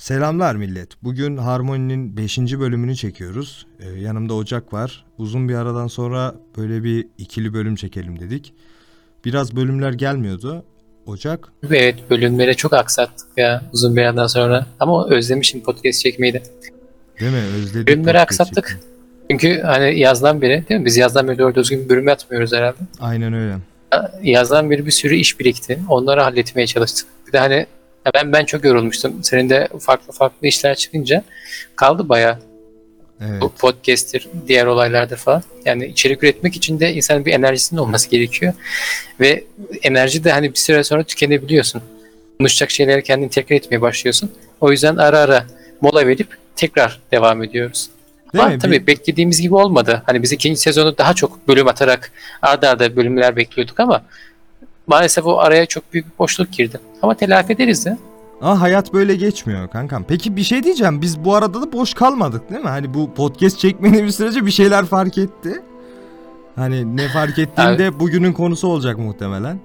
Selamlar millet. Bugün Harmony'nin 5. bölümünü çekiyoruz. Ee, yanımda Ocak var. Uzun bir aradan sonra böyle bir ikili bölüm çekelim dedik. Biraz bölümler gelmiyordu. Ocak, Evet bölümleri çok aksattık ya uzun bir aradan sonra. Ama özlemişim podcast çekmeyi de. değil mi? Özledik. Bölümleri aksattık. çekmeyi. Çünkü hani yazdan beri değil mi? Biz yazdan beri doğru düzgün bir bölüm atmıyoruz herhalde. Aynen öyle. Yazdan beri bir sürü iş birikti. Onları halletmeye çalıştık. Bir de hani ya ben ben çok yorulmuştum. Senin de farklı farklı işler çıkınca kaldı bayağı. Evet. Bu podcast'tir, diğer olaylardır falan. Yani içerik üretmek için de insanın bir enerjisinin olması gerekiyor. Ve enerji de hani bir süre sonra tükenebiliyorsun. Konuşacak şeyleri kendini tekrar etmeye başlıyorsun. O yüzden ara ara mola verip tekrar devam ediyoruz. Değil Ama mi? tabii Bir- beklediğimiz gibi olmadı. Hani biz ikinci sezonu daha çok bölüm atarak arda arda bölümler bekliyorduk ama maalesef o araya çok büyük bir boşluk girdi. Ama telafi ederiz de. Ama hayat böyle geçmiyor kankam. Peki bir şey diyeceğim. Biz bu arada da boş kalmadık değil mi? Hani bu podcast çekmenin bir sürece bir şeyler fark etti. Hani ne fark ettiğinde bugünün konusu olacak muhtemelen.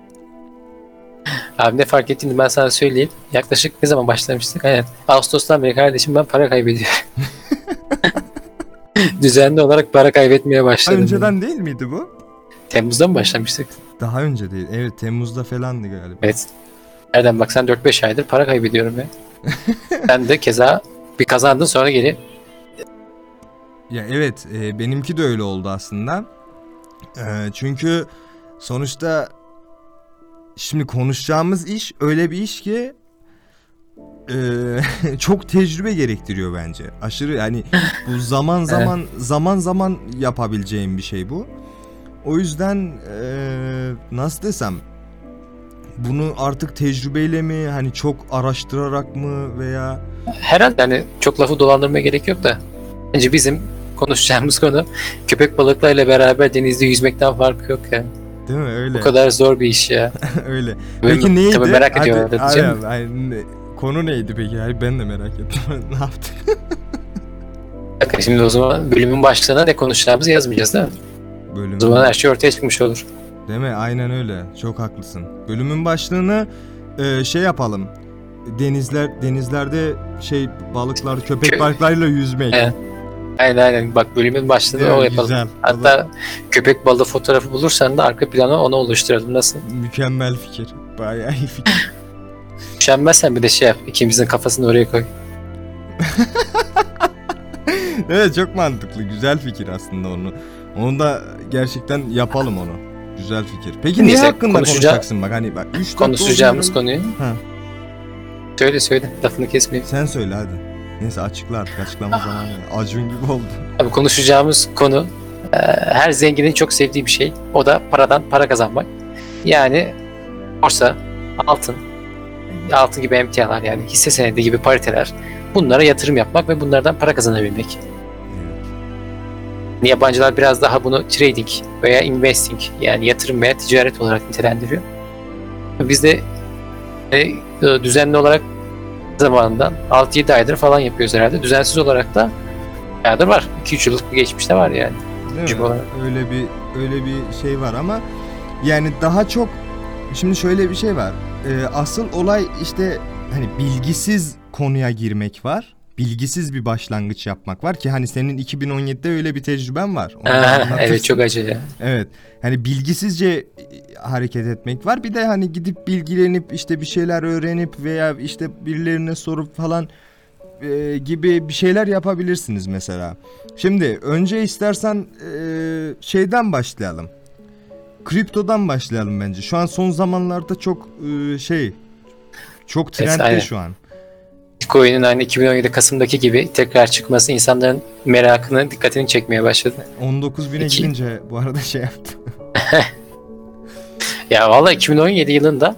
Abi ne fark ettiğini ben sana söyleyeyim. Yaklaşık ne zaman başlamıştık? Aynen. Ağustos'tan beri kardeşim ben para kaybediyorum. Düzenli olarak para kaybetmeye başladım. önceden değil miydi bu? Temmuz'da mı başlamıştık? Daha önce değil. Evet Temmuz'da falandı galiba. Evet. Nereden baksan 4-5 aydır para kaybediyorum ya. Sen de keza bir kazandın sonra geri Ya evet e, benimki de öyle oldu aslında. E, çünkü sonuçta şimdi konuşacağımız iş öyle bir iş ki e, çok tecrübe gerektiriyor bence. Aşırı yani bu zaman zaman zaman zaman yapabileceğim bir şey bu. O yüzden e, nasıl desem bunu artık tecrübeyle mi hani çok araştırarak mı veya herhalde hani çok lafı dolandırmaya gerek yok da bence bizim konuşacağımız konu köpek balıklarıyla beraber denizde yüzmekten farkı yok ya. değil mi öyle Bu kadar zor bir iş ya. öyle. Peki neydi? Tabii merak Hadi, ediyorum. aynen, aynen. Ne- Konu neydi peki? Hayır, ben de merak ettim. ne yaptık? Bakın şimdi o zaman bölümün başlığına ne konuşacağımızı yazmayacağız değil mi? Bölüm. O zaman her şey ortaya çıkmış olur. Değil mi? Aynen öyle. Çok haklısın. Bölümün başlığını e, şey yapalım. Denizler denizlerde şey balıklar köpek Kö- balıklarıyla yüzmek. Evet. Aynen aynen. Bak bölümün başlığını o yapalım. Güzel. Hatta köpek balığı fotoğrafı bulursan da arka planı onu oluşturalım. Nasıl? Mükemmel fikir. Bayağı iyi fikir. Üşenmezsen bir de şey yap. ikimizin kafasını oraya koy. evet çok mantıklı. Güzel fikir aslında onu. Onu da gerçekten yapalım onu. Güzel fikir. Peki ne Neyse, hakkında konuşaca- konuşacaksın bak hani bak 3 Konuşacağımız konuyu. Ha. Söyle söyle. Lafını kesmeyeyim. Sen söyle hadi. Neyse açıkla artık açıklama zamanı. Acun gibi oldu. Abi konuşacağımız konu e, her zenginin çok sevdiği bir şey. O da paradan para kazanmak. Yani borsa, altın, altın gibi emtialar yani hisse senedi gibi pariteler. Bunlara yatırım yapmak ve bunlardan para kazanabilmek. Evet. Yabancılar biraz daha bunu trading veya investing yani yatırım veya ticaret olarak nitelendiriyor. Biz de e, düzenli olarak zamanından 6-7 aydır falan yapıyoruz herhalde. Düzensiz olarak da bayağıdır var. 2-3 yıllık bir geçmişte var yani. Değil mi? Öyle bir öyle bir şey var ama yani daha çok şimdi şöyle bir şey var. Ee, asıl olay işte hani bilgisiz konuya girmek var. Bilgisiz bir başlangıç yapmak var ki hani senin 2017'de öyle bir tecrüben var. Anlatırsın. evet çok acı ya. Evet. Hani bilgisizce e, hareket etmek var. Bir de hani gidip bilgilenip işte bir şeyler öğrenip veya işte birilerine sorup falan e, gibi bir şeyler yapabilirsiniz mesela. Şimdi önce istersen e, şeyden başlayalım. Kriptodan başlayalım bence. Şu an son zamanlarda çok e, şey çok trendde şu an. Bitcoin'in aynı 2017 Kasım'daki gibi tekrar çıkması insanların merakını, dikkatini çekmeye başladı. 19 bine İki- gidince bu arada şey yaptı. Ya valla 2017 yılında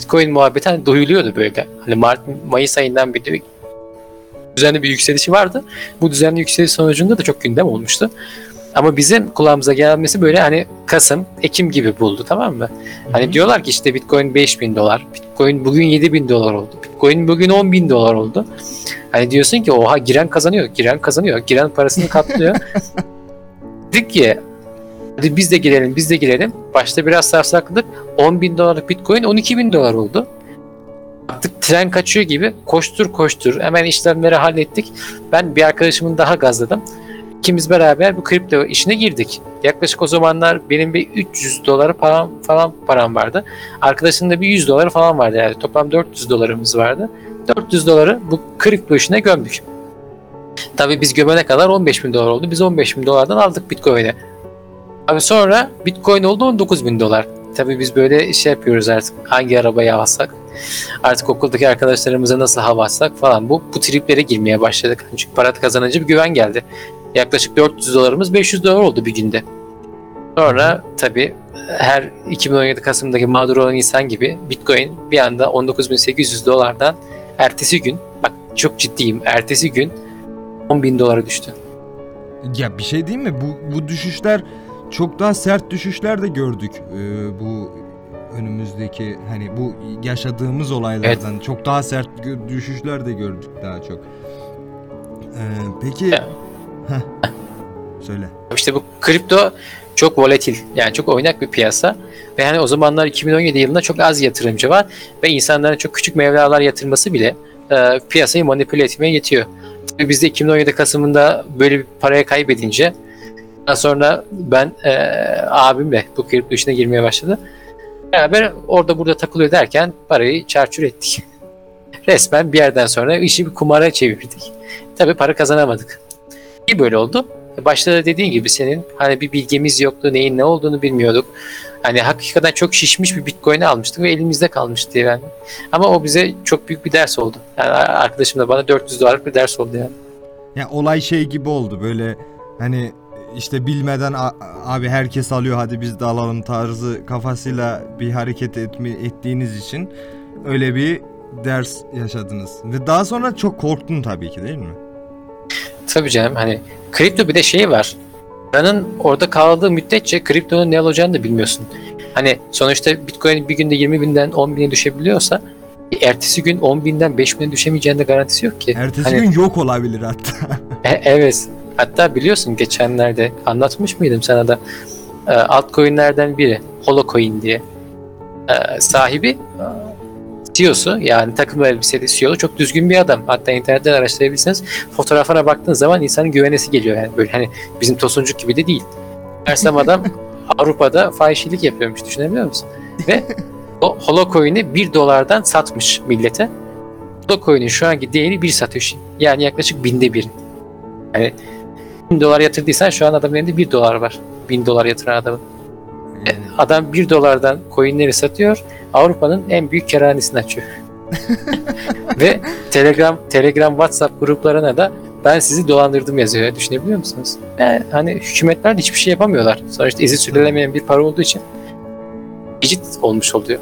Bitcoin muhabbeti hani duyuluyordu böyle. Hani Mart, Mayıs ayından beri düzenli bir yükselişi vardı. Bu düzenli yükseliş sonucunda da çok gündem olmuştu. Ama bizim kulağımıza gelmesi böyle hani Kasım, Ekim gibi buldu tamam mı? Hani Hı. diyorlar ki işte Bitcoin 5000 dolar, Bitcoin bugün 7000 dolar oldu, Bitcoin bugün 10 bin dolar oldu. Hani diyorsun ki oha giren kazanıyor, giren kazanıyor, giren parasını katlıyor. Dedik ki hadi biz de girelim, biz de girelim. Başta biraz sarsakladık. 10 bin dolarlık Bitcoin 12 bin dolar oldu. Baktık tren kaçıyor gibi koştur koştur hemen işlemleri hallettik. Ben bir arkadaşımın daha gazladım. İkimiz beraber bu kripto işine girdik. Yaklaşık o zamanlar benim bir 300 doları falan falan param vardı. Arkadaşının da bir 100 doları falan vardı yani toplam 400 dolarımız vardı. 400 doları bu kripto işine gömdük. Tabii biz gömene kadar 15 bin dolar oldu. Biz 15 bin dolardan aldık Bitcoin'i. Abi sonra Bitcoin oldu 19 bin dolar. Tabii biz böyle şey yapıyoruz artık. Hangi arabayı alsak? Artık okuldaki arkadaşlarımıza nasıl hava atsak falan. Bu, bu triplere girmeye başladık. Çünkü para kazanınca bir güven geldi. Yaklaşık 400 dolarımız 500 dolar oldu bir günde. Sonra tabii her 2017 Kasım'daki mağdur olan insan gibi Bitcoin bir anda 19.800 dolardan ertesi gün bak çok ciddiyim ertesi gün 10 bin dolara düştü. Ya bir şey değil mi? Bu, bu düşüşler çok daha sert düşüşler de gördük. Ee, bu önümüzdeki hani bu yaşadığımız olaylardan çok daha sert düşüşler de gördük daha çok. Ee, peki Ya. Söyle. İşte bu kripto çok volatil yani çok oynak bir piyasa ve hani o zamanlar 2017 yılında çok az yatırımcı var ve insanların çok küçük mevlalar yatırması bile e, piyasayı manipüle etmeye yetiyor. Tabii biz de 2017 Kasım'ında böyle bir paraya kaybedince daha sonra ben e, abimle bu kripto işine girmeye başladı. Beraber orada burada takılıyor derken parayı çarçur ettik. Resmen bir yerden sonra işi bir kumara çevirdik. Tabii para kazanamadık. İyi böyle oldu. Başta da dediğin gibi senin hani bir bilgimiz yoktu, neyin ne olduğunu bilmiyorduk. Hani hakikaten çok şişmiş bir Bitcoin'i almıştık ve elimizde kalmıştı yani. Ama o bize çok büyük bir ders oldu. Yani arkadaşım da bana 400 dolarlık bir ders oldu yani. Ya olay şey gibi oldu böyle hani işte bilmeden "A- abi herkes alıyor hadi biz de alalım tarzı kafasıyla bir hareket etme, ettiğiniz için öyle bir ders yaşadınız. Ve daha sonra çok korktun tabii ki değil mi? Tabii canım hani kripto bir de şey var. Paranın orada kaldığı müddetçe kriptonun ne olacağını da bilmiyorsun. Hani sonuçta Bitcoin bir günde 20 binden 10 bine düşebiliyorsa ertesi gün 10 binden 5 bine düşemeyeceğinin de garantisi yok ki. Ertesi Hani- gün yok olabilir hatta. E, evet. Hatta biliyorsun geçenlerde anlatmış mıydım sana da e, altcoin'lerden biri Holocoin diye. E, sahibi CEO'su yani takım elbiseli CEO çok düzgün bir adam. Hatta internetten araştırabilirsiniz. Fotoğrafına baktığın zaman insanın güvenesi geliyor yani böyle hani bizim tosuncuk gibi de değil. Mersem adam Avrupa'da fahişelik yapıyormuş düşünebiliyor musun? Ve o Holocoin'i 1 dolardan satmış millete. Holocoin'in şu anki değeri 1 satoshi. Yani yaklaşık binde bir. Yani 1000 dolar yatırdıysan şu an adamın elinde 1 dolar var. 1000 dolar yatıran adamın. Adam 1 dolardan coinleri satıyor. Avrupa'nın en büyük kerhanesini açıyor. Ve Telegram, Telegram, WhatsApp gruplarına da ben sizi dolandırdım yazıyor. Düşünebiliyor musunuz? Yani hani hükümetler de hiçbir şey yapamıyorlar. Sonuçta izi sürülemeyen bir para olduğu için eşit olmuş oluyor.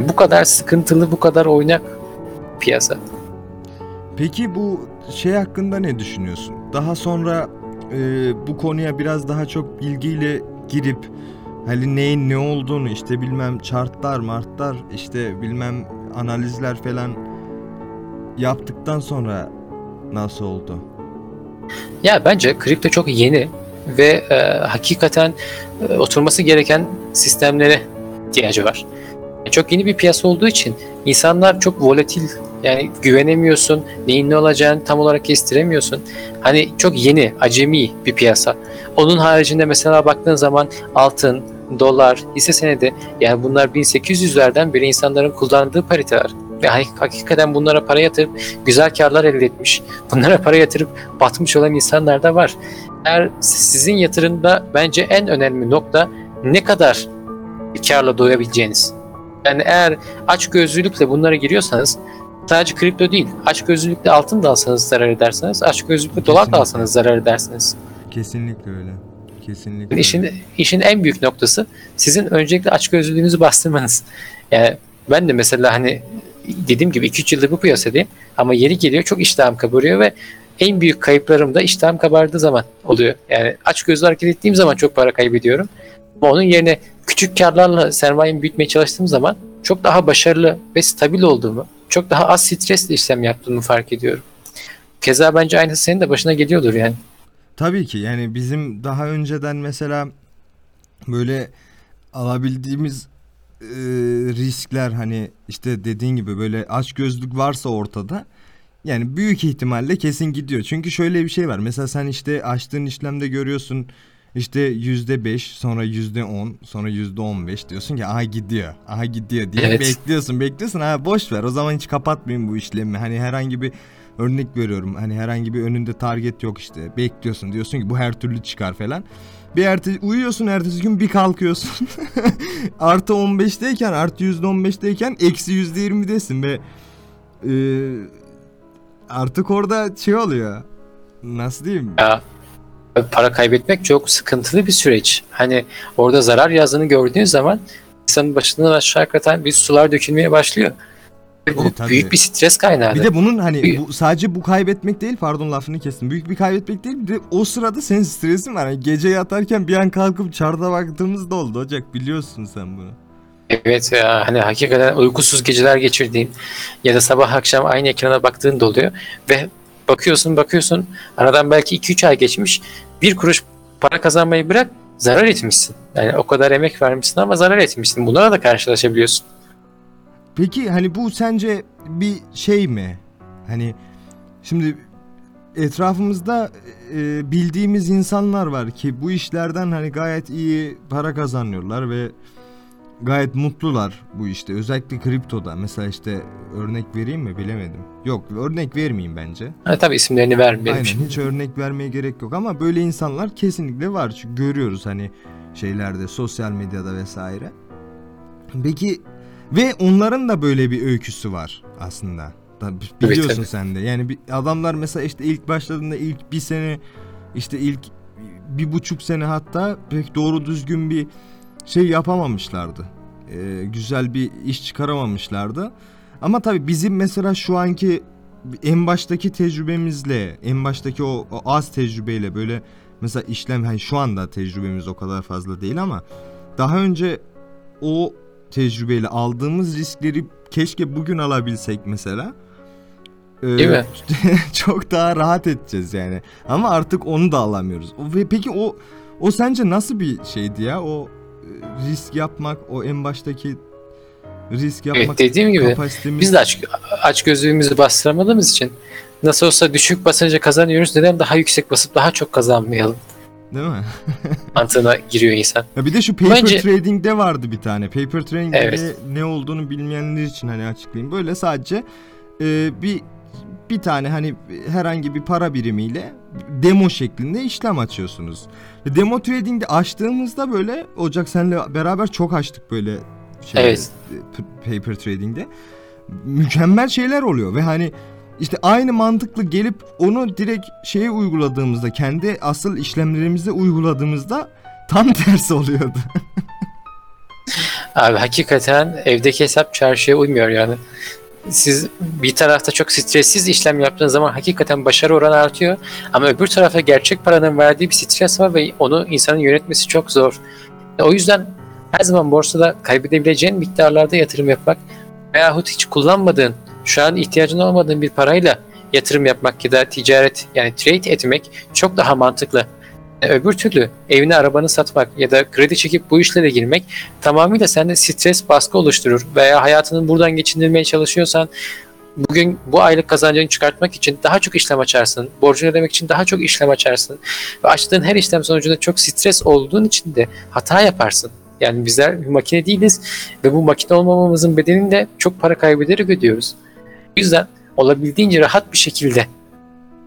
Bu kadar sıkıntılı, bu kadar oynak piyasa. Peki bu şey hakkında ne düşünüyorsun? Daha sonra e, bu konuya biraz daha çok bilgiyle girip hani neyin ne olduğunu işte bilmem chartlar martlar işte bilmem analizler falan yaptıktan sonra nasıl oldu? Ya bence kripto çok yeni ve e, hakikaten e, oturması gereken sistemlere ihtiyacı var. Çok yeni bir piyasa olduğu için insanlar çok volatil yani güvenemiyorsun, neyin ne olacağını tam olarak kestiremiyorsun. Hani çok yeni, acemi bir piyasa. Onun haricinde mesela baktığın zaman altın, dolar, hisse senedi yani bunlar 1800'lerden beri insanların kullandığı pariteler. Ve hak- hakikaten bunlara para yatırıp güzel karlar elde etmiş. Bunlara para yatırıp batmış olan insanlar da var. Eğer sizin yatırımda bence en önemli nokta ne kadar karla doyabileceğiniz. Yani eğer aç gözlülükle bunlara giriyorsanız sadece kripto değil, aç gözlülükle altın da alsanız zarar edersiniz, aç gözlülükle dolar da alsanız zarar edersiniz. Kesinlikle öyle. Kesinlikle. İşin, işin en büyük noktası sizin öncelikle aç gözlülüğünüzü bastırmanız. Yani ben de mesela hani dediğim gibi 2-3 yıldır bu piyasadayım ama yeri geliyor çok iştahım kabarıyor ve en büyük kayıplarım da iştahım kabardığı zaman oluyor. Yani aç gözlü hareket ettiğim zaman çok para kaybediyorum. Ama onun yerine küçük karlarla sermayemi büyütmeye çalıştığım zaman çok daha başarılı ve stabil olduğumu, çok daha az stresle işlem yaptığımı fark ediyorum. Keza bence aynısı senin de başına geliyordur yani. Tabii ki yani bizim daha önceden mesela böyle alabildiğimiz e, riskler hani işte dediğin gibi böyle aç gözlük varsa ortada yani büyük ihtimalle kesin gidiyor. Çünkü şöyle bir şey var. Mesela sen işte açtığın işlemde görüyorsun işte yüzde beş sonra yüzde on sonra yüzde on beş diyorsun ki aha gidiyor aha gidiyor diye Evet. bekliyorsun bekliyorsun ha boş ver o zaman hiç kapatmayayım bu işlemi hani herhangi bir örnek veriyorum hani herhangi bir önünde target yok işte bekliyorsun diyorsun ki bu her türlü çıkar falan bir erte uyuyorsun ertesi gün bir kalkıyorsun artı 15'teyken artı yüzde 15'teyken eksi yüzde 20'desin ve e, artık orada şey oluyor nasıl diyeyim Ya para kaybetmek çok sıkıntılı bir süreç. Hani orada zarar yazdığını gördüğün zaman insanın başından aşağı hakikaten bir sular dökülmeye başlıyor. Bu Evet, tabii. büyük bir stres kaynağı. Bir de bunun hani bu, sadece bu kaybetmek değil pardon lafını kestim. Büyük bir kaybetmek değil bir de o sırada senin stresin var. Hani gece yatarken bir an kalkıp çarda baktığımız da oldu Ocak biliyorsun sen bunu. Evet ya hani hakikaten uykusuz geceler geçirdiğin ya da sabah akşam aynı ekrana baktığın da oluyor ve bakıyorsun bakıyorsun aradan belki 2-3 ay geçmiş bir kuruş para kazanmayı bırak zarar etmişsin. Yani o kadar emek vermişsin ama zarar etmişsin. Bunlara da karşılaşabiliyorsun. Peki hani bu sence bir şey mi? Hani şimdi etrafımızda e, bildiğimiz insanlar var ki bu işlerden hani gayet iyi para kazanıyorlar ve gayet mutlular bu işte. Özellikle kriptoda. Mesela işte örnek vereyim mi bilemedim. Yok örnek vermeyeyim bence. Ha, tabii isimlerini vermeyelim Aynen şimdi. hiç örnek vermeye gerek yok ama böyle insanlar kesinlikle var. Çünkü görüyoruz hani şeylerde sosyal medyada vesaire. Peki ve onların da böyle bir öyküsü var aslında. Da- Biliyorsun tabii. sen de. Yani adamlar mesela işte ilk başladığında ilk bir sene işte ilk bir buçuk sene hatta pek doğru düzgün bir şey yapamamışlardı. Ee, güzel bir iş çıkaramamışlardı. Ama tabii bizim mesela şu anki en baştaki tecrübemizle, en baştaki o, o az tecrübeyle böyle mesela işlem hani şu anda tecrübemiz o kadar fazla değil ama daha önce o tecrübeyle aldığımız riskleri keşke bugün alabilsek mesela. Ee, Değil mi? çok daha rahat edeceğiz yani. Ama artık onu da alamıyoruz. Ve peki o o sence nasıl bir şeydi ya? O e, risk yapmak, o en baştaki risk yapmak Evet dediğim gibi kapasitemiz biz de aç, aç gözlüğümüzü bastıramadığımız için nasıl olsa düşük basınca kazanıyoruz. Neden daha yüksek basıp daha çok kazanmayalım değil mi? mantığına giriyor insan. Ya bir de şu paper Bence- trading'de vardı bir tane. Paper trading'de Evet. ne olduğunu bilmeyenler için hani açıklayayım. Böyle sadece e, bir bir tane hani herhangi bir para birimiyle demo şeklinde işlem açıyorsunuz. Demo trading'de açtığımızda böyle Ocak senle beraber çok açtık böyle şey Evet. paper trading'de. Mükemmel şeyler oluyor ve hani işte aynı mantıklı gelip onu direkt şeye uyguladığımızda kendi asıl işlemlerimizde uyguladığımızda tam tersi oluyordu. Abi hakikaten evdeki hesap çarşıya uymuyor yani. Siz bir tarafta çok stressiz işlem yaptığınız zaman hakikaten başarı oranı artıyor. Ama öbür tarafta gerçek paranın verdiği bir stres var ve onu insanın yönetmesi çok zor. O yüzden her zaman borsada kaybedebileceğin miktarlarda yatırım yapmak veyahut hiç kullanmadığın, şu an ihtiyacın olmadığın bir parayla yatırım yapmak ya da ticaret yani trade etmek çok daha mantıklı. E, Öbür türlü evini arabanı satmak ya da kredi çekip bu işlere girmek tamamıyla sende stres baskı oluşturur veya hayatını buradan geçindirmeye çalışıyorsan bugün bu aylık kazancını çıkartmak için daha çok işlem açarsın. Borcunu ödemek için daha çok işlem açarsın. Ve açtığın her işlem sonucunda çok stres olduğun için de hata yaparsın. Yani bizler bir makine değiliz ve bu makine olmamamızın bedelini de çok para kaybederek ödüyoruz. O yüzden olabildiğince rahat bir şekilde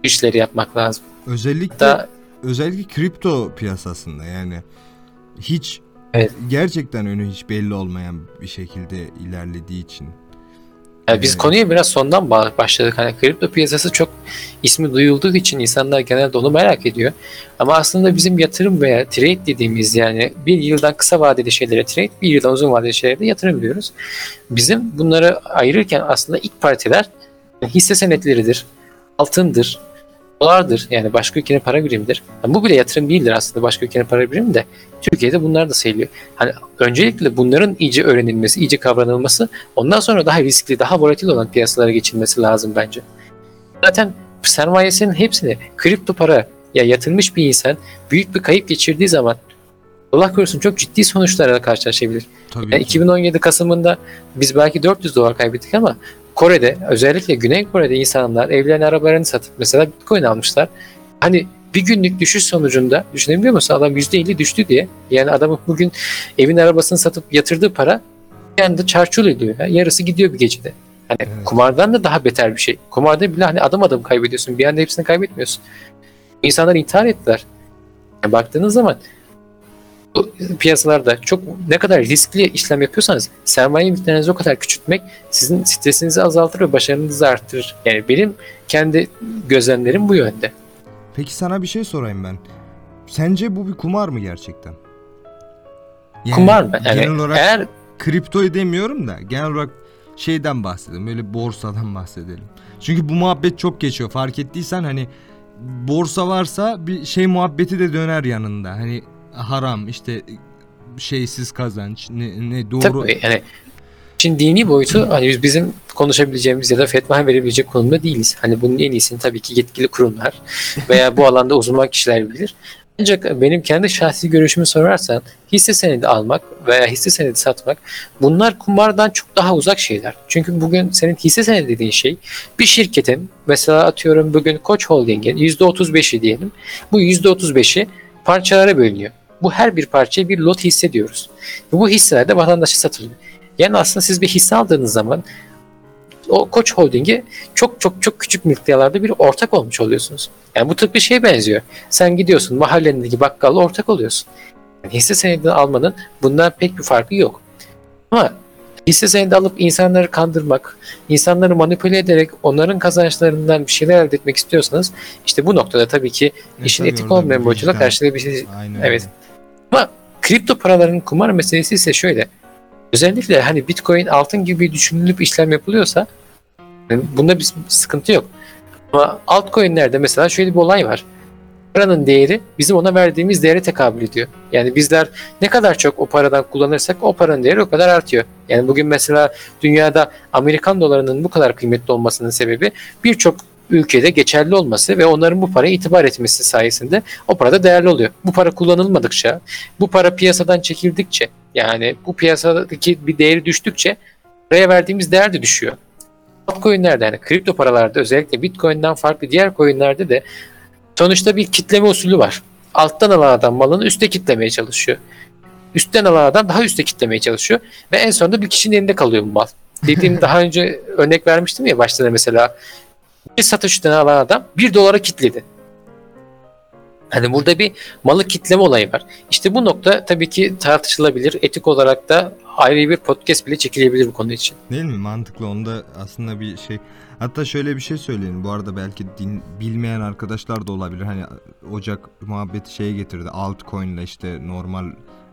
işleri yapmak lazım. Özellikle Hatta özellikle kripto piyasasında yani hiç Evet. gerçekten önü hiç belli olmayan bir şekilde ilerlediği için. Yani biz konuya biraz sondan ba- başladık. Hani kripto piyasası çok ismi duyulduğu için insanlar genelde onu merak ediyor. Ama aslında bizim yatırım veya trade dediğimiz yani bir yıldan kısa vadeli şeylere trade, bir yıldan uzun vadeli şeylere de yatırım diyoruz. Bizim bunları ayırırken aslında ilk partiler hisse senetleridir, altındır, dolardır yani başka ülkenin para birimidir. Yani bu bile yatırım değildir aslında başka ülkenin para birimi de. Türkiye'de bunlar da sayılıyor. Hani öncelikle bunların iyice öğrenilmesi, iyice kavranılması Ondan sonra daha riskli, daha volatil olan piyasalara geçilmesi lazım bence. Zaten sermayesinin hepsini kripto para ya yatırmış bir insan büyük bir kayıp geçirdiği zaman Allah korusun çok ciddi sonuçlarla karşılaşabilir. Tabii Yani ki. 2017 Kasım'ında biz belki 400 dolar kaybettik ama Kore'de özellikle Güney Kore'de insanlar evlerini arabalarını satıp mesela Bitcoin almışlar. Hani bir günlük düşüş sonucunda düşünebiliyor musun? Adam %50 düştü diye. Yani adamın bugün evin arabasını satıp yatırdığı para bir anda çarçur ediyor. ya. Yarısı gidiyor bir gecede. Hani Evet. kumardan da daha beter bir şey. Kumarda bile hani adım adım kaybediyorsun. Bir anda hepsini kaybetmiyorsun. İnsanlar intihar ettiler. Yani baktığınız zaman piyasalarda çok ne kadar riskli işlem yapıyorsanız sermaye miktarınızı o kadar küçültmek sizin stresinizi azaltır ve başarınızı arttırır. Yani benim kendi gözlemlerim bu yönde. Peki sana bir şey sorayım ben. Sence bu bir kumar mı gerçekten? Yani Kumar mı? Yani genel olarak eğer kriptoyu demiyorum da genel olarak şeyden bahsedelim. Böyle borsadan bahsedelim. Çünkü bu muhabbet çok geçiyor. Fark ettiysen hani borsa varsa bir şey muhabbeti de döner yanında. Hani haram işte şeysiz kazanç ne, ne doğru. tabii yani Şimdi dini boyutu hani biz bizim konuşabileceğimiz ya da fetva verebilecek konumda değiliz. Hani bunun en iyisini tabii ki yetkili kurumlar veya bu alanda uzman kişiler bilir. Ancak benim kendi şahsi görüşümü sorarsan hisse senedi almak veya hisse senedi satmak bunlar kumardan çok daha uzak şeyler. Çünkü bugün senin hisse senedi dediğin şey bir şirketin mesela atıyorum bugün Koç Holding'in %35'i diyelim. Bu %35'i parçalara bölünüyor. Bu her bir parçaya bir lot hisse diyoruz. Ve bu hisseler de vatandaşa satılıyor. Yani aslında siz bir hisse aldığınız zaman o Koç Holding'e çok çok çok küçük miktarlarda bir ortak olmuş oluyorsunuz. Yani bu tıpkı şeye benziyor. Sen gidiyorsun mahallendeki bakkalla ortak oluyorsun. Yani hisse senedi almanın bundan pek bir farkı yok. Ama hisse senedi alıp insanları kandırmak, insanları manipüle ederek onların kazançlarından bir şeyler elde etmek istiyorsanız işte bu noktada tabii ki E işin tabii etik olmayan boyutuyla karşılayabileceğiniz Aynen Evet. öyle. ama kripto paraların kumar meselesi ise şöyle. Özellikle hani Bitcoin altın gibi düşünülüp işlem yapılıyorsa yani bunda bir sıkıntı yok. Ama altcoin'lerde mesela şöyle bir olay var. Paranın değeri bizim ona verdiğimiz değere tekabül ediyor. Yani bizler ne kadar çok o paradan kullanırsak o paranın değeri o kadar artıyor. Yani bugün mesela dünyada Amerikan dolarının bu kadar kıymetli olmasının sebebi birçok ülkede geçerli olması ve onların bu paraya itibar etmesi sayesinde o para da değerli oluyor. Bu para kullanılmadıkça, bu para piyasadan çekildikçe yani bu piyasadaki bir değeri düştükçe paraya verdiğimiz değer de düşüyor. Altcoin'lerde yani kripto paralarda özellikle Bitcoin'den farklı diğer coin'lerde de sonuçta bir kitleme usulü var. Alttan alan adam malını üste kitlemeye çalışıyor. Üstten alan adam daha üste kitlemeye çalışıyor ve en sonunda bir kişinin elinde kalıyor bu mal. Dediğim daha önce örnek vermiştim ya başta da mesela bir satıştan alan adam 1 dolara kitledi. Hani burada bir malı kitleme olayı var. İşte bu nokta tabii ki tartışılabilir. Etik olarak da ayrı bir podcast bile çekilebilir bu konu için. Değil mi? Mantıklı. Onda aslında bir şey. Hatta şöyle bir şey söyleyeyim. Bu arada belki din, bilmeyen arkadaşlar da olabilir. Hani Ocak muhabbeti şeye getirdi. Altcoin ile işte normal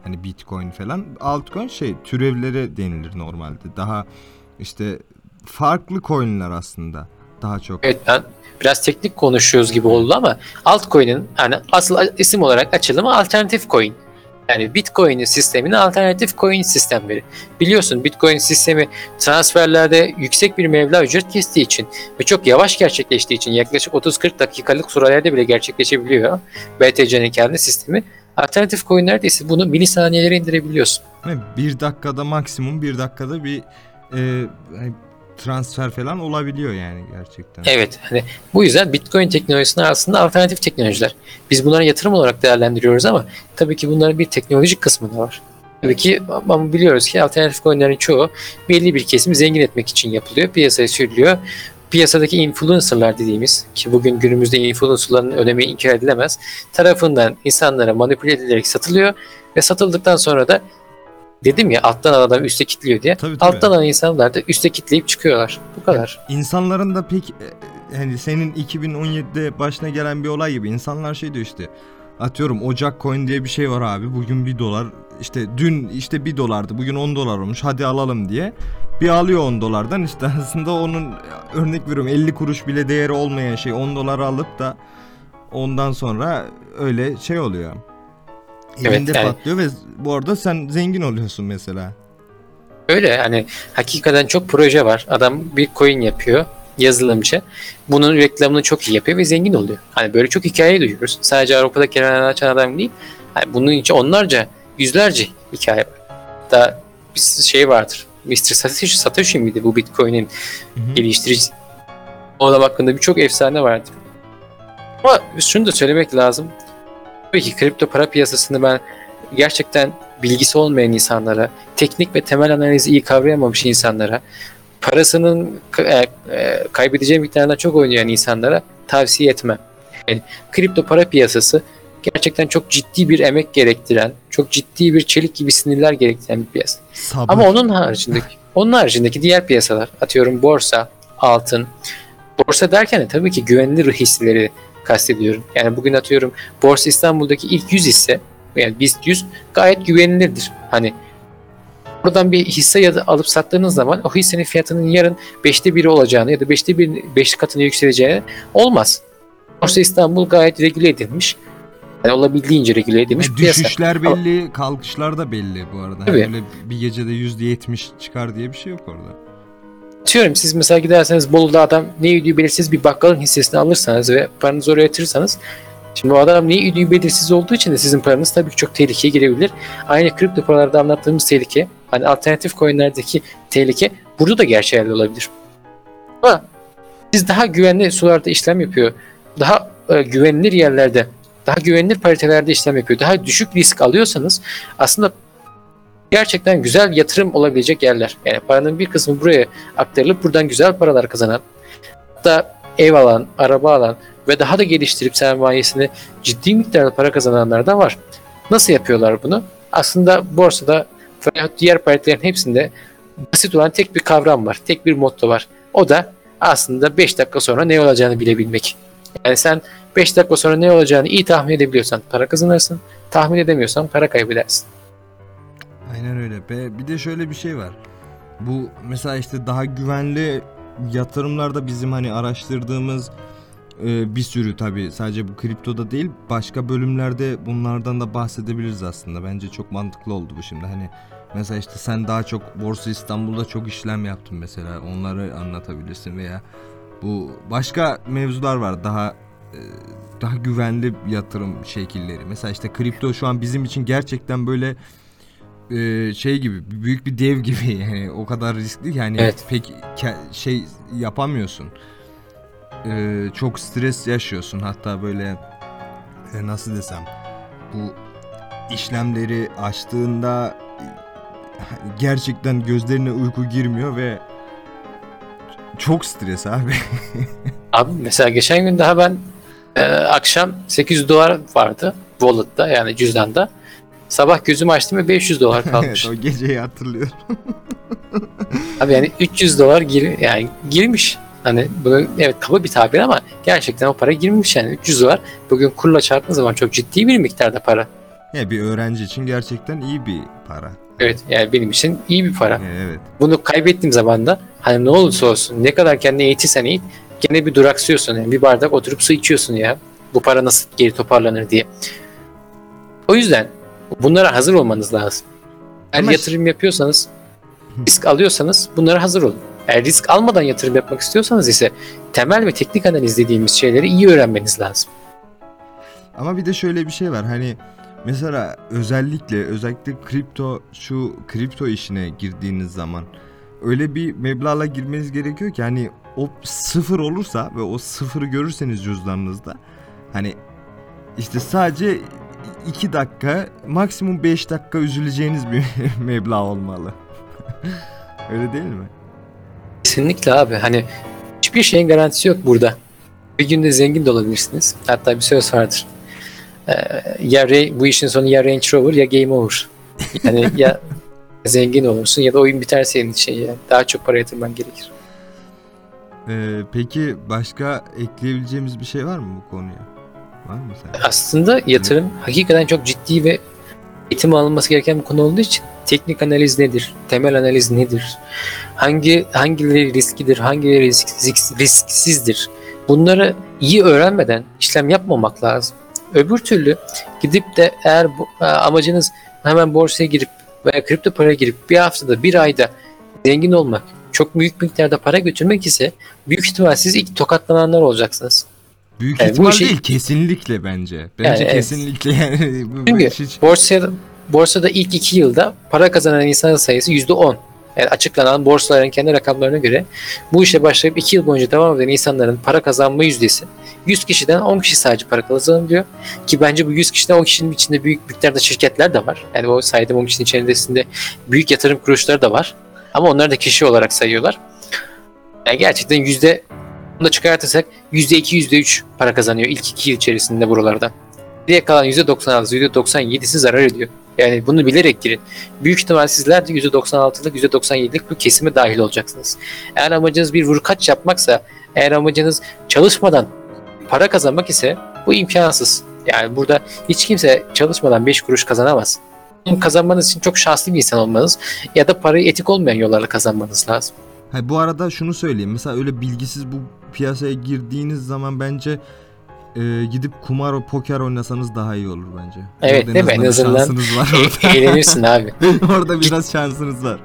hani Bitcoin falan. Altcoin şey türevlere denilir normalde. Daha işte farklı coinler aslında. Daha çok. Evet ben biraz teknik konuşuyoruz gibi oldu ama altcoin'in yani asıl isim olarak açılımı alternatif coin. Yani Bitcoin'in sistemine alternatif coin sistemleri. Biliyorsun Bitcoin sistemi transferlerde yüksek bir meblağ ücret kestiği için ve çok yavaş gerçekleştiği için yaklaşık 30-40 dakikalık sürelerde bile gerçekleşebiliyor. BTC'nin kendi sistemi. Alternatif coin'lerde ise bunu milisaniyelere indirebiliyorsun. Bir dakikada maksimum bir dakikada bir e, transfer falan olabiliyor yani gerçekten. Evet. Hani bu yüzden Bitcoin teknolojisinin aslında alternatif teknolojiler. Biz bunları yatırım olarak değerlendiriyoruz ama tabii ki bunların bir teknolojik kısmı da var. Tabii ki ama biliyoruz ki alternatif coinlerin çoğu belli bir kesimi zengin etmek için yapılıyor. Piyasaya sürülüyor. Piyasadaki influencerlar dediğimiz ki bugün günümüzde influencerların önemi inkar edilemez tarafından insanlara manipüle edilerek satılıyor ve satıldıktan sonra da dedim ya alttan alan adam üste kitliyor diye. Tabii, tabii. Alttan alan insanlar da üste kitleyip çıkıyorlar. Bu kadar. İnsanların da pek e, hani senin 2017'de başına gelen bir olay gibi insanlar şey diyor işte atıyorum Ocak coin diye bir şey var abi bugün 1 dolar işte dün işte 1 dolardı bugün 10 dolar olmuş hadi alalım diye bir alıyor 10 dolardan işte aslında onun örnek veriyorum 50 kuruş bile değeri olmayan şey 10 dolara alıp da ondan sonra öyle şey oluyor. Evet, Elinde yani- patlıyor ve bu arada sen zengin oluyorsun mesela. Öyle hani hakikaten çok proje var. Adam bir coin yapıyor yazılımcı. Bunun reklamını çok iyi yapıyor ve zengin oluyor. Hani böyle çok hikaye duyuyoruz. Sadece Avrupa'da kenar açan adam değil. Hani bunun için onlarca yüzlerce hikaye var. Hatta bir şey vardır. Mr. Satoshi, Satoshi miydi bu Bitcoin'in Hı hı. geliştirici? O adam hakkında birçok efsane vardır. Ama şunu da söylemek lazım. Tabii ki kripto para piyasasını ben gerçekten bilgisi olmayan insanlara, teknik ve temel analizi iyi kavrayamamış insanlara, parasının e, e, kaybedeceği miktardan çok oynayan insanlara tavsiye etmem. Yani kripto para piyasası gerçekten çok ciddi bir emek gerektiren, çok ciddi bir çelik gibi sinirler gerektiren bir piyasa. Sabır. Ama onun haricindeki, onun haricindeki diğer piyasalar, atıyorum borsa, altın. Borsa derken de tabii ki güvenilir hisseleri kastediyorum. Yani bugün atıyorum Borsa İstanbul'daki ilk 100 hisse, yani BIST 100 gayet güvenilirdir. Hani buradan bir hisse ya da alıp sattığınız zaman o hissenin fiyatının yarın 5'te 1'i olacağını ya da 5'te 1 5 katına yükseleceğini olmaz. Borsa İstanbul gayet regüle edilmiş. Yani olabildiğince regüle edilmiş Yani piyasa. düşüşler belli, kalkışlar da belli bu arada. Tabii. Hani öyle bir gecede %70 çıkar diye bir şey yok orada. Atıyorum siz mesela giderseniz Bolu'da adam ne ödüğü belirsiz bir bakkalın hissesini alırsanız ve paranızı oraya yatırırsanız Şimdi o adam ne ödüğü belirsiz olduğu için de sizin paranız tabii ki çok tehlikeye girebilir. Aynı kripto paralarda anlattığımız tehlike, hani alternatif coinlerdeki tehlike burada da geçerli olabilir. Ama siz daha güvenli sularda işlem yapıyor, daha e, güvenilir yerlerde, daha güvenilir paritelerde işlem yapıyor, daha düşük risk alıyorsanız aslında gerçekten güzel yatırım olabilecek yerler. Yani paranın bir kısmı buraya aktarılıp buradan güzel paralar kazanan, hatta ev alan, araba alan ve daha da geliştirip sermayesini ciddi miktarda para kazananlar da var. Nasıl yapıyorlar bunu? Aslında borsada veya diğer paritelerin hepsinde basit olan tek bir kavram var. Tek bir motto var. O da aslında 5 dakika sonra ne olacağını bilebilmek. Yani sen 5 dakika sonra ne olacağını iyi tahmin edebiliyorsan para kazanırsın. Tahmin edemiyorsan para kaybedersin. Aynen öyle. Ve bir de şöyle bir şey var. Bu mesela işte daha güvenli yatırımlarda bizim hani araştırdığımız e, bir sürü tabi sadece bu kriptoda değil başka bölümlerde bunlardan da bahsedebiliriz aslında. Bence çok mantıklı oldu bu şimdi. Hani mesela işte sen daha çok Borsa İstanbul'da çok işlem yaptın mesela. Onları anlatabilirsin veya bu başka mevzular var daha e, daha güvenli yatırım şekilleri. Mesela işte kripto şu an bizim için gerçekten böyle e, şey gibi büyük bir dev gibi yani o kadar riskli ki yani Evet. pek şey yapamıyorsun. E, çok stres yaşıyorsun hatta böyle e, nasıl desem bu işlemleri açtığında gerçekten gözlerine uyku girmiyor ve çok stres abi. Abi mesela geçen gün daha ben e, akşam 800 dolar vardı wallet'ta yani cüzdanda. Sabah gözümü açtım ve 500 dolar kalmış. o geceyi hatırlıyorum. Abi yani 300 dolar gir, yani girmiş. Hani bunu evet kaba bir tabir ama gerçekten o para girmiş yani 300 dolar bugün kurla çarptığın zaman çok ciddi bir miktarda para. Ya bir öğrenci için gerçekten iyi bir para. Evet yani benim için iyi bir para. Evet. Bunu kaybettiğim zaman da hani ne olursa olsun ne kadar kendini eğitirsen eğit gene bir duraksıyorsun. Yani bir bardak oturup su içiyorsun ya. Bu para nasıl geri toparlanır diye. O yüzden bunlara hazır olmanız lazım. Eğer Ama- yatırım yapıyorsanız, risk alıyorsanız bunlara hazır olun. Eğer risk almadan yatırım yapmak istiyorsanız ise temel ve teknik analiz dediğimiz şeyleri iyi öğrenmeniz lazım. Ama bir de şöyle bir şey var hani mesela özellikle özellikle kripto şu kripto işine girdiğiniz zaman öyle bir meblağla girmeniz gerekiyor ki hani o sıfır olursa ve o sıfırı görürseniz cüzdanınızda hani işte sadece 2 dakika maksimum 5 dakika üzüleceğiniz bir meblağ olmalı. öyle değil mi? Kesinlikle abi hani hiçbir şeyin garantisi yok burada. Bir günde zengin de olabilirsiniz. Hatta bir söz vardır. Ee, ya Ray- bu işin sonu ya Range Rover ya Game Over. Yani ya zengin olursun ya da oyun biter senin için ya. Daha çok para yatırman gerekir. Ee, peki başka ekleyebileceğimiz bir şey var mı bu konuya? Var mı sen? Aslında yatırım hakikaten çok ciddi ve eğitim alınması gereken bir konu olduğu için teknik analiz nedir? Temel analiz nedir? Hangi hangileri riskidir? Hangileri risk, risk- risksizdir? Bunları iyi öğrenmeden işlem yapmamak lazım. Öbür türlü gidip de eğer bu, e, amacınız hemen borsaya girip veya kripto para girip bir haftada bir ayda zengin olmak, çok büyük miktarda para götürmek ise büyük ihtimal siz ilk tokatlananlar olacaksınız. Büyük Yani bu ihtimal işi- değil kesinlikle bence. Bence Yani evet. kesinlikle yani bu, bu Çünkü hiç borsaya borsada ilk 2 yılda para kazanan insan sayısı %10. Yani açıklanan borsaların kendi rakamlarına göre bu işe başlayıp 2 yıl boyunca devam eden insanların para kazanma yüzdesi 100 kişiden 10 kişi sadece para kazanabiliyor. Ki bence bu 100 kişiden 10 kişinin içinde büyük miktarda şirketler de var. Yani o saydığım 10 kişinin içerisinde büyük yatırım kuruluşları da var. Ama onlar da kişi olarak sayıyorlar. Yani gerçekten yüzde bunu da çıkartırsak yüzde iki, yüzde üç para kazanıyor ilk iki yıl içerisinde buralardan. Diye kalan yüzde 96, yüzde 97'si zarar ediyor. Yani bunu bilerek girin. Büyük ihtimal sizler de yüzde 96'lık, yüzde 97'lik bu kesime dahil olacaksınız. Eğer amacınız bir vurkaç yapmaksa, eğer amacınız çalışmadan para kazanmak ise bu imkansız. Yani burada hiç kimse çalışmadan 5 kuruş kazanamaz. Kazanmanız için çok şanslı bir insan olmanız ya da parayı etik olmayan yollarla kazanmanız lazım. Ha, bu arada şunu söyleyeyim. Mesela öyle bilgisiz bu piyasaya girdiğiniz zaman bence e, gidip kumar, poker oynasanız daha iyi olur bence. Evet, Orada değil mi? En azından şansınız var orada. Eğlenirsin abi. orada biraz şansınız var.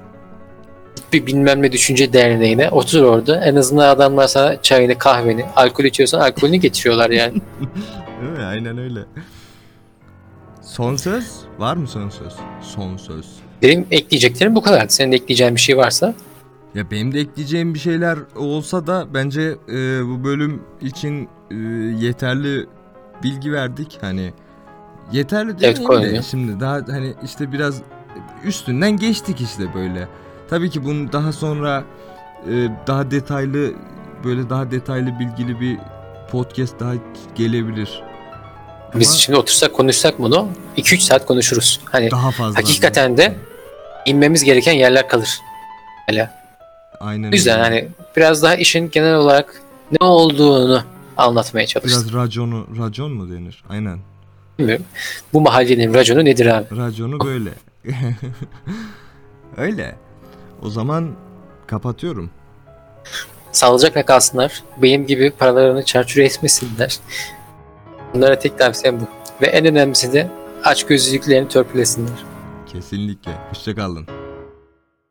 Bir bilmem ne düşünce derneğine otur orada. En azından adamlar sana çayını, kahveni, alkol içiyorsan alkolünü getiriyorlar yani. Değil mi? Aynen öyle. Son söz? Var mı son söz? Son söz. Benim ekleyeceklerim bu kadar. Senin ekleyeceğin bir şey varsa Ya benim de ekleyeceğim bir şeyler olsa da bence e, bu bölüm için e, yeterli bilgi verdik. Hani yeterli Evet, demeyeyim de şimdi daha hani işte biraz üstünden geçtik işte böyle. Tabii ki bunu daha sonra e, daha detaylı böyle daha detaylı bilgili bir podcast daha gelebilir. biz Ama şimdi otursak konuşsak bunu 2-3 saat konuşuruz. Hani daha fazla. hakikaten de inmemiz gereken yerler kalır. Hala. Aynen O yüzden öyle. hani biraz daha işin genel olarak ne olduğunu anlatmaya çalıştım. biraz raconu racon mu denir? Aynen. Bilmiyorum. Bu mahallenin raconu nedir abi? Raconu böyle. Öyle. O zaman kapatıyorum. Sağlıcakla kalsınlar. Benim gibi paralarını çarçur etmesinler. Bunlara tek tavsiyem bu. Ve en önemlisi de aç gözlülüklerini törpülesinler. Kesinlikle. Hoşçakalın.